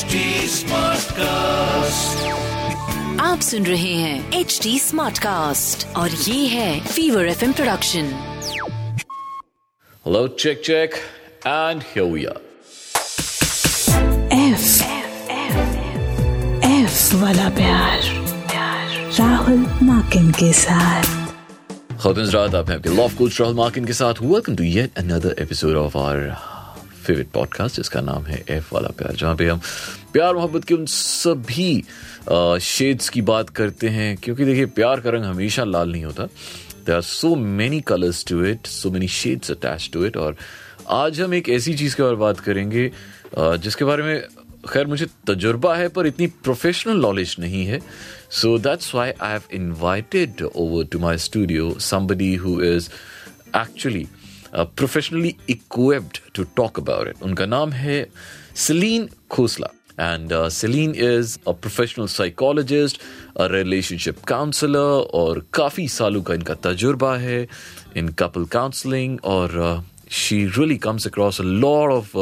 HD Smartcast. आप सुन रहे हैं एच डी स्मार्ट कास्ट और ये है fever F M production Hello, check, check, and here we are. F F वाला प्यार। राहुल माकिन के साथ। Khawatins आप हैं आपके लॉफ कोच राहुल मार्किन के साथ। Welcome to yet another episode of our favourite podcast जिसका नाम है एफ़ वाला प्यार जहाँ पे हम प्यार मोहब्बत के उन सभी शेड्स की बात करते हैं, क्योंकि देखिए, प्यार का रंग हमेशा लाल नहीं होता। There are so many colours to it so many shades attached to it और आज हम एक ऐसी चीज़ के बारे में बात करेंगे जिसके बारे में, खैर, मुझे तजुर्बा है, पर इतनी प्रोफेशनल नॉलेज नहीं है। So that's why I have invited over to my studio somebody who is actually professionally equipped to talk about it उनका नाम है Saleen Khosla and Saleen is a professional psychologist a relationship counsellor और काफ़ी सालों का इनका तजुर्बा है इन कपल काउंसलिंग और she really comes across a lot of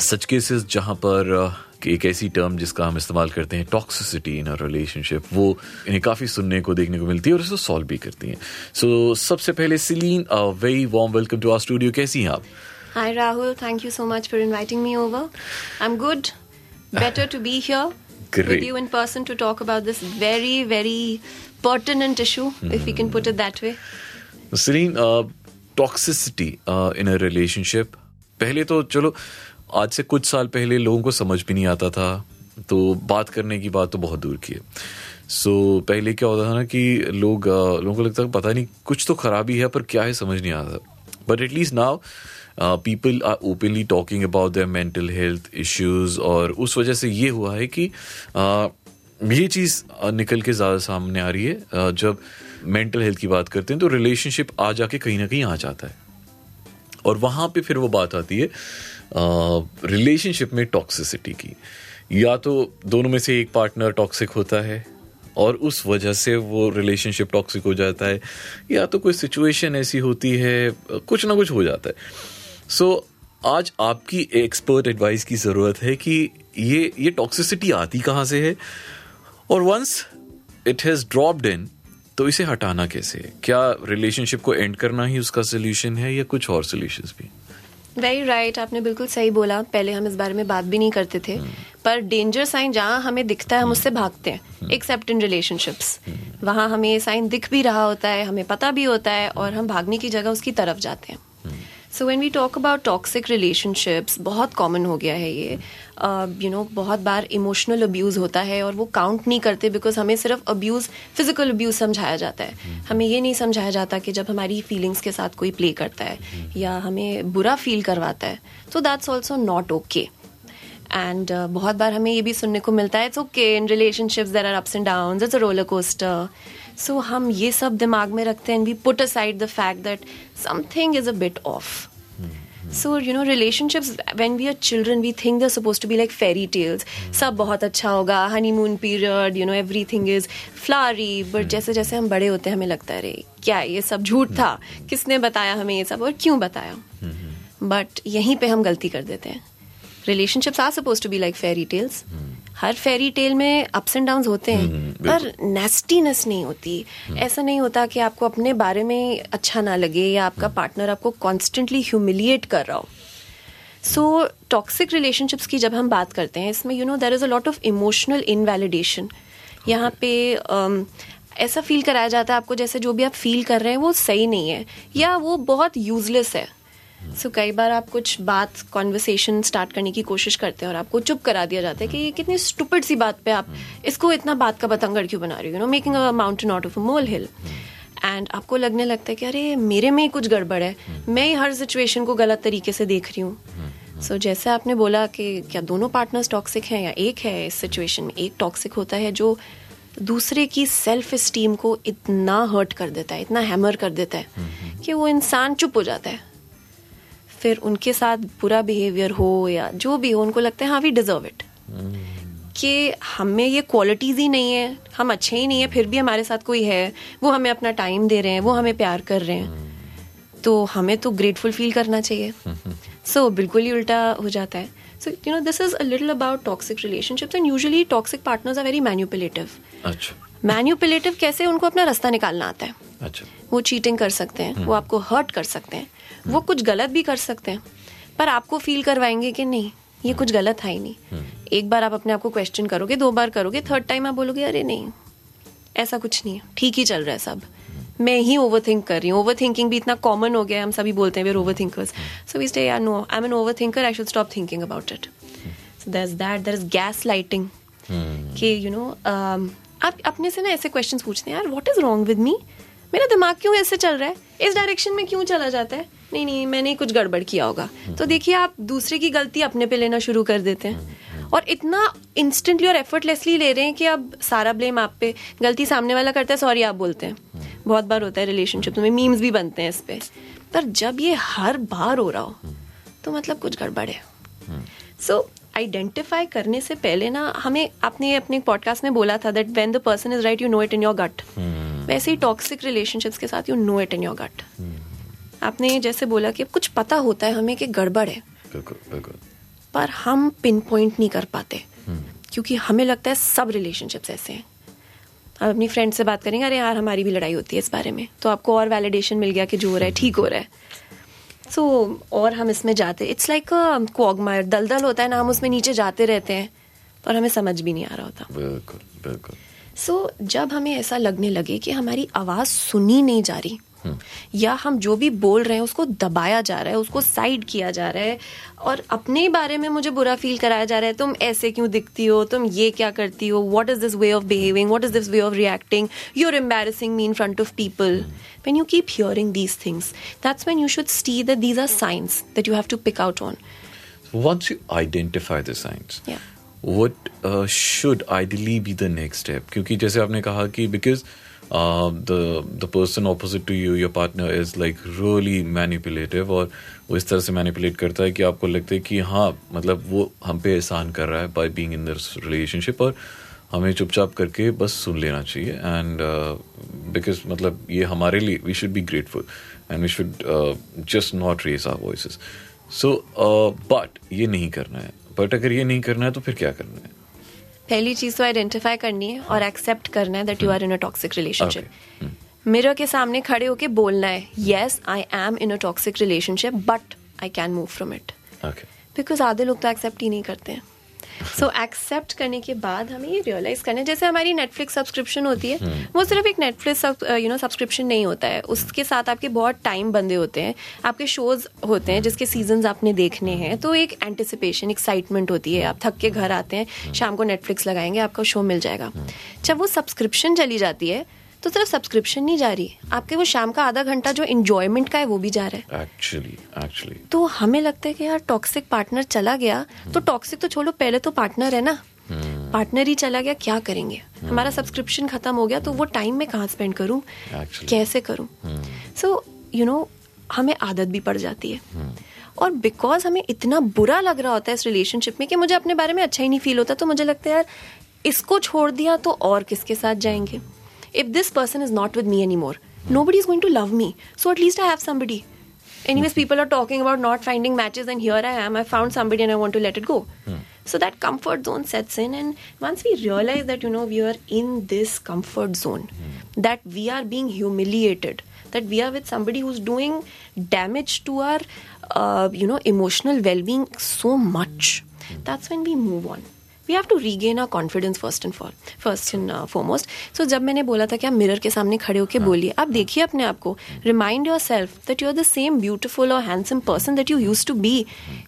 such cases जहाँ पर uh, एक ऐसी टर्म जिसका हम इस्तेमाल करते हैं टॉक्सिसिटी इन रिलेशनशिप वो इन्हें काफ़ी सुनने को देखने को मिलती है और इसको सॉल्व भी करती हैं सो so, सबसे पहले Sileen very warm welcome to our studio कैसी हैं आप Hi, Rahul. Thank you so much for inviting me over. I'm good. Better to be here Great. with you in person to talk about this very, very pertinent issue, mm. if we can put it that way. Sileen toxicity in a relationship पहले तो चलो आज से कुछ साल पहले लोगों को समझ भी नहीं आता था तो बात करने की बात तो बहुत दूर की है सो so, पहले क्या होता था ना कि लोग uh, लोगों को लगता था पता नहीं कुछ तो खराबी है पर क्या है समझ नहीं आता but at least now people are openly talking about their mental health issues और उस वजह से ये हुआ है कि uh, ये चीज़ uh, निकल के ज़्यादा सामने आ रही है। Uh, जब मेंटल हेल्थ की बात करते हैं तो रिलेशनशिप आ जाके कहीं ना कहीं आ जाता है। और वहाँ पे फिर वो बात आती है रिलेशनशिप में टॉक्सिसिटी की। या तो दोनों में से एक पार्टनर टॉक्सिक होता है और उस वजह से वो रिलेशनशिप टॉक्सिक हो जाता है। या तो कोई सिचुएशन ऐसी होती है कुछ ना कुछ हो जाता है। सो आज आपकी एक्सपर्ट एडवाइस की ज़रूरत है कि ये ये टॉक्सिसिटी आती कहाँ से है? और once it has dropped in तो इसे हटाना कैसे? है क्या रिलेशनशिप को एंड करना ही उसका सोल्यूशन है या कुछ और सोल्यूशन भी? वेरी राइट आपने बिल्कुल सही बोला। पहले हम इस बारे में बात भी नहीं करते थे। hmm. पर डेंजर साइन जहाँ हमें दिखता है हम उससे भागते हैं। एक्सेप्ट इन रिलेशनशिप्स वहाँ हमें ये साइन दिख भी रहा होता है हमें पता भी होता है और हम भागने की जगह उसकी तरफ़ जाते हैं। So when we talk about toxic relationships बहुत कॉमन हो गया है ये। यू नो बहुत बार इमोशनल अब्यूज़ होता है और वो काउंट नहीं करते बिकॉज़ हमें सिर्फ़ अब्यूज़ फ़िज़िकल अब्यूज़ समझाया जाता है। हमें ये नहीं समझाया जाता कि जब हमारी फीलिंग्स के साथ कोई प्ले करता है या हमें बुरा फील करवाता है। तो that's also not okay and uh, बहुत बार हमें ये भी सुनने को मिलता है it's okay in relationships there are ups and down it's a roller coaster so हम ये सब दिमाग में रखते हैं we put aside the fact that something is a bit of So, you know, relationships, when we are children, we think they're supposed to be like fairy tales. सब बहुत अच्छा होगा honeymoon period, no everything is flowery but जैसे जैसे हम बड़े होते हैं हमें लगता है अरे क्या ये सब झूठ था? किसने बताया हमें ये सब और क्यों बताया? बट यहीं पे हम गलती कर देते हैं। Relationships are suppose to be like fairy tales her fairy tale में अप्स एंड डाउन होते हैं पर नेस्टीनेस नहीं होती। ऐसा नहीं होता कि आपको अपने बारे में अच्छा ना लगे या आपका पार्टनर आपको कॉन्स्टेंटली ह्यूमिलिएट कर रहा हो। सो टॉक्सिक रिलेशनशिप्स की जब हम बात करते हैं इसमें you know there is a lot of emotional invalidation यहाँ पे um, ऐसा फील कराया जाता है आपको जैसे जो भी आप फील कर रहे हैं वो सही नहीं है। या वो बहुत यूजलेस है। सो so, कई बार आप कुछ बात कॉन्वर्सेशन स्टार्ट करने की कोशिश करते हैं और आपको चुप करा दिया जाता है कि ये कितनी स्टूपिड सी बात पे आप इसको इतना बात का बतंगड़ क्यों बना रही हो? No making a mountain out of a molehill and आपको लगने लगता है कि अरे मेरे में ही कुछ गड़बड़ है। मैं ही हर सिचुएशन को गलत तरीके से देख रही हूँ। सो so, जैसे आपने बोला कि क्या दोनों पार्टनर्स टॉक्सिक हैं या एक है इस सिचुएशन में एक टॉक्सिक होता है जो दूसरे की सेल्फ स्टीम को इतना हर्ट कर देता है इतना हैमर कर देता है कि वो इंसान चुप हो जाता है। फिर उनके साथ बुरा बिहेवियर हो या जो भी हो उनको लगता है हाँ वी डिजर्व इट कि हमें ये क्वालिटीज ही नहीं है हम अच्छे ही नहीं है फिर भी हमारे साथ कोई है वो हमें अपना टाइम दे रहे हैं वो हमें प्यार कर रहे हैं। तो हमें तो ग्रेटफुल फील करना चाहिए। सो so, बिल्कुल ही उल्टा हो जाता है। So you know this is a little about toxic relationships and usually toxic partners are very manipulative manipulative कैसे उनको अपना रास्ता निकालना आता है? अच्छा। वो चीटिंग कर सकते हैं वो आपको हर्ट कर सकते हैं। वो कुछ गलत भी कर सकते हैं पर आपको फील करवाएँगे कि नहीं ये कुछ गलत है ही नहीं। एक बार आप अपने आप को क्वेश्चन करोगे दो बार करोगे थर्ड टाइम आप बोलोगे अरे नहीं ऐसा कुछ नहीं है ठीक ही चल रहा है सब। मैं ही ओवर थिंक कर रही हूँ ओवर थिंकिंग भी इतना कॉमन हो गया है हम सभी बोलते हैं we overthinkers so we stay are no I am an overthinker I should stop thinking about it so that that there is gaslighting कि यू नो आप अपने से ना ऐसे क्वेश्चन पूछते हैं यार what is wrong with me मेरा दिमाग क्यों ऐसे चल रहा है? इस डायरेक्शन में क्यों चला जाता है? नहीं नहीं मैंने कुछ गड़बड़ किया होगा। तो देखिए आप दूसरे की गलती अपने पे लेना शुरू कर देते हैं। और इतना इंस्टेंटली और एफर्टलेसली ले रहे हैं कि अब सारा ब्लेम आप पे गलती सामने वाला करता है सॉरी आप बोलते हैं। बहुत बार होता है रिलेशनशिप में मीम्स भी बनते हैं इस पे। पर जब ये हर बार हो रहा हो तो मतलब कुछ गड़बड़ है। सो आइडेंटिफाई करने से पहले ना हमें आपने अपने पॉडकास्ट में बोला था that when the person is right you know it in your gut वैसे ही टॉक्सिक रिलेशनशिप्स के साथ you know it in your gut आपने जैसे बोला कि कुछ पता होता है हमें कि गड़बड़ है। बिल्कुल बिल्कुल। पर हम पिन पॉइंट नहीं कर पाते क्योंकि हमें लगता है सब रिलेशनशिप्स ऐसे हैं। आप अपनी फ्रेंड से बात करेंगे अरे यार हमारी भी लड़ाई होती है इस बारे में। तो आपको और वैलिडेशन मिल गया कि जो हो रहा है ठीक हो रहा है। सो so, और हम इसमें जाते इट्स लाइक क्वॉगमायर दलदल होता है ना हम उसमें नीचे जाते रहते हैं और हमें समझ भी नहीं आ रहा होता। बिल्कुल बिल्कुल। सो so, जब हमें ऐसा लगने लगे कि हमारी आवाज़ सुनी नहीं जा रही या हम जो भी बोल रहे हैं उसको दबाया जा रहा है उसको साइड किया जा रहा है और अपने बारे में मुझे बुरा फील कराया जा रहा है तुम ऐसे क्यों दिखती हो तुम ये क्या करती हो what is this way of behaving what is this way of reacting you are embarrassing me in front of people when you keep hearing these things that's when you should see that these are signs that you have to pick out on once you identify the signs Yeah. What should ideally be the next step क्योंकि जैसे आपने कहा कि because the person opposite to you your partner is like really manipulative और वो इस तरह से मैनिपुलेट करता है कि आपको लगता है कि हाँ मतलब वो हम पे एहसान कर रहा है by being in this relationship और हमें चुपचाप करके बस सुन लेना चाहिए एंड बिकॉज़ uh, मतलब ये हमारे लिए we should be grateful and we should just not raise our voice so but ये नहीं करना है। बट अगर ये नहीं करना है तो फिर क्या करना है? पहली चीज़ तो आइडेंटिफाई करनी है और एक्सेप्ट करना है that you are in a toxic relationship mirror के सामने खड़े होके बोलना है yes I am in a toxic relationship but I can move from it okay because आधे लोग तो एक्सेप्ट ही नहीं करते हैं। सो एक्सेप्ट करने के बाद हमें ये रियलाइज़ करना है। जैसे हमारी नेटफ्लिक्स सब्सक्रिप्शन होती है वो सिर्फ़ एक नेटफ्लिक्स यू नो सब्सक्रिप्शन नहीं होता है। उसके साथ आपके बहुत टाइम बंदे होते हैं। आपके शोज़ होते हैं जिसके सीज़न आपने देखने हैं। तो एक एंटिसिपेशन एक्साइटमेंट होती है। आप थक के घर आते हैं शाम को नेटफ्लिक्स लगाएँगे आपका शो मिल जाएगा। जब वो सब्सक्रिप्शन चली जाती है तो सिर्फ़ सब्सक्रिप्शन नहीं जा रही। आपके वो शाम का आधा घंटा जो इंजॉयमेंट का है वो भी जा रहा है। एक्चुअली एक्चुअली तो हमें लगता है कि यार टॉक्सिक पार्टनर चला गया तो टॉक्सिक तो छोड़ो पहले तो पार्टनर है ना। पार्टनर ही चला गया क्या करेंगे? hmm. हमारा सब्सक्रिप्शन खत्म हो गया तो वो टाइम में कहाँ स्पेंड करूँ? कैसे करूँ? सो यू नो हमें आदत भी पड़ जाती है। और बिकॉज़ हमें इतना बुरा लग रहा होता है इस रिलेशनशिप में कि मुझे अपने बारे में अच्छा ही नहीं फील होता तो मुझे लगता है यार इसको छोड़ दिया तो और किसके साथ जाएँगे? if this person is not with me anymore, nobody's going to love me. So at least I have somebody. Anyways, hmm. people are talking about not finding matches, and here I am. I found somebody and I want to let it go. Hmm. So that comfort zone sets in, and once we realize that, you know, we are in this comfort zone, hmm. that we are being humiliated, that we are with somebody who's doing damage to our, uh, you know, emotional well being so much, hmm. that's when we move on. We have to regain our confidence first and first and foremost so जब मैंने बोला था कि आप mirror के सामने खड़े होकर बोलिए आप देखिए अपने आप को। Remind yourself that you are the same beautiful और handsome person that you use to be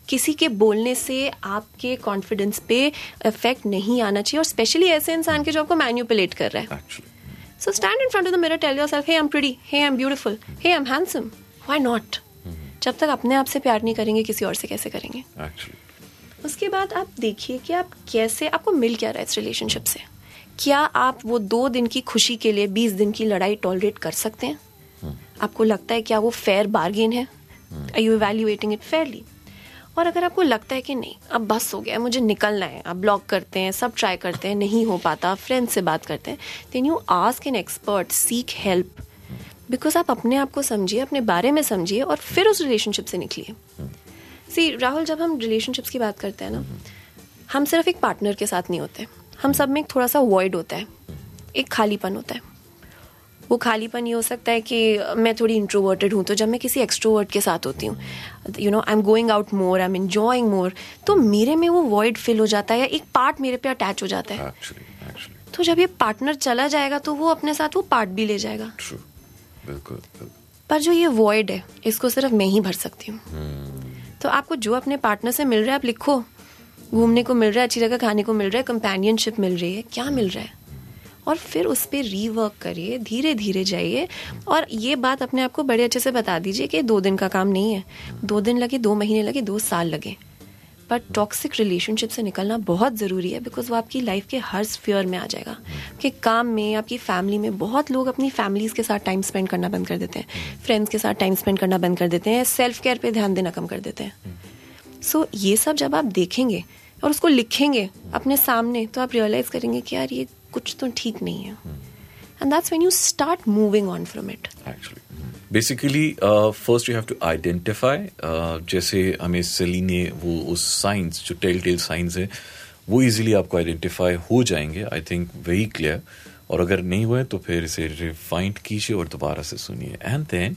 किसी के बोलने से आपके कॉन्फिडेंस पे इफ़ेक्ट नहीं आना चाहिए और स्पेशली ऐसे इंसान के जो आपको मैन्यूपुलेट कर रहा है। Actually So stand in front of the mirror, tell yourself, hey, I'm pretty, hey, I'm beautiful, hey, I'm handsome. Why not? जब तक अपने आप से प्यार नहीं करेंगे किसी और से कैसे करेंगे? एक्चुअली उसके बाद आप देखिए कि आप कैसे आपको मिल क्या रहा है इस रिलेशनशिप से? क्या आप वो दो दिन की खुशी के लिए बीस दिन की लड़ाई टॉलरेट कर सकते हैं? आपको लगता है क्या वो फेयर बार्गेन है? I you evaluating it fairly और अगर आपको लगता है कि नहीं अब बस हो गया मुझे निकलना है आप ब्लॉक करते हैं सब ट्राई करते हैं नहीं हो पाता फ्रेंड से बात करते हैं then you ask an expert seek help because आप अपने आप को समझिए अपने बारे में समझिए और फिर उस रिलेशनशिप से निकलिए। सी राहुल जब हम रिलेशनशिप्स की बात करते हैं ना हम सिर्फ़ एक पार्टनर के साथ नहीं होते। हम सब में एक थोड़ा सा वॉइड होता है। एक खालीपन होता है। वो खालीपन ये हो सकता है कि मैं थोड़ी इंट्रोवर्टेड हूँ तो जब मैं किसी एक्सट्रोवर्ट के साथ होती हूँ you know I am going out more I am enjoying more तो मेरे में वो वॉइड फिल हो जाता है या एक पार्ट मेरे पे अटैच हो जाता है। एक्चुअली एक्चुअली तो जब ये पार्टनर चला जाएगा तो वो अपने साथ वो पार्ट भी ले जाएगा। ट्रू बिल्कुल बिल्कुल. पर जो ये वॉइड है इसको सिर्फ़ मैं ही भर सकती हूँ। तो आपको जो अपने पार्टनर से मिल रहा है, आप लिखो। घूमने को मिल रहा है, अच्छी जगह खाने को मिल रहा है कंपेनियनशिप मिल रही है, क्या मिल रहा है? और फिर उस पर रीवर्क करिए धीरे धीरे जाइए। और ये बात अपने आप को बड़े अच्छे से बता दीजिए कि दो दिन का काम नहीं है। दो दिन लगे, दो महीने लगे, दो साल लगे। बट टॉक्सिक रिलेशनशिप से निकलना बहुत ज़रूरी है बिकॉज़ वो आपकी लाइफ के हर स्फीयर में आ जाएगा। कि काम में आपकी फैमिली में बहुत लोग अपनी फैमिलीज़ के साथ टाइम स्पेंड करना बंद कर देते हैं। फ्रेंड्स के साथ टाइम स्पेंड करना बंद कर देते हैं। सेल्फ केयर पर ध्यान देना कम कर देते हैं। सो so, ये सब जब आप देखेंगे और उसको लिखेंगे अपने सामने तो आप रियलाइज़ करेंगे कि यार ये कुछ तो ठीक नहीं है। And that's when you start moving on from it actually basically first you have to identify जैसे हमें सेली ने वो उस साइंस जो टेल टेल साइंस है, वो इजीली आपको आइडेंटिफाई हो जाएँगे आई थिंक वेरी क्लियर और अगर नहीं हुए तो फिर इसे रिफाइंड कीजिए और दोबारा से सुनिए। एंड देन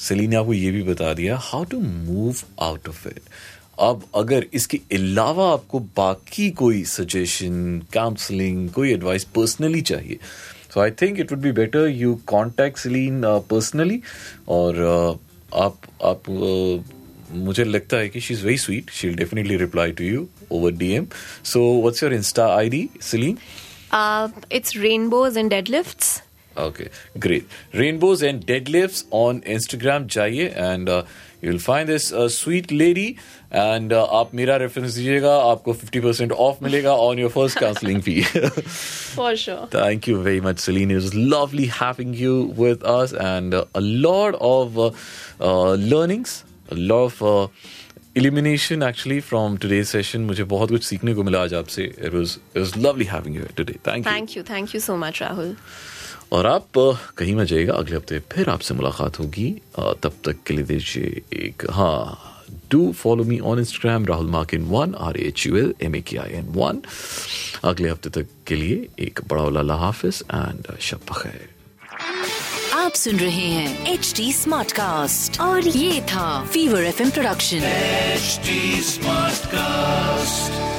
सेली ने आपको ये भी बता दिया how to move out of it अब अगर इसके अलावा आपको बाकी कोई सजेशन काउंसलिंग कोई एडवाइस पर्सनली चाहिए so I think it would be better you contact Saleen personally और uh, आप आप uh, मुझे लगता है कि she is very sweet she will definitely reply to you over DM so what's your insta ID Saleen it's rainbows and deadlifts Okay, great. Rainbows and deadlifts on Instagram. जाइए and uh, you'll find this uh, sweet lady and uh, आप मेरा reference दीजिएगा आपको 50% of मिलेगा on your first counseling fee. For sure Thank you very much, Celine. It was lovely having you with us and uh, a lot of uh, uh, learnings, a lot of uh, elimination actually from today's session. मुझे बहुत कुछ सीखने को मिला आज आपसे. It was it was lovely having you here today. Thank you. Thank you thank you so much Rahul और आप कहीं मत जाइएगा अगले हफ़्ते फिर आपसे मुलाकात होगी। तब तक के लिए दीजिए एक हाँ do follow me on Instagram Rahul Makin one R H U L M A K I N one अगले हफ़्ते तक के लिए एक बड़ा वाला हाफिज एंड शब बखैर आप सुन रहे हैं एच डी स्मार्ट कास्ट और ये था fever FM production HD Smartcast.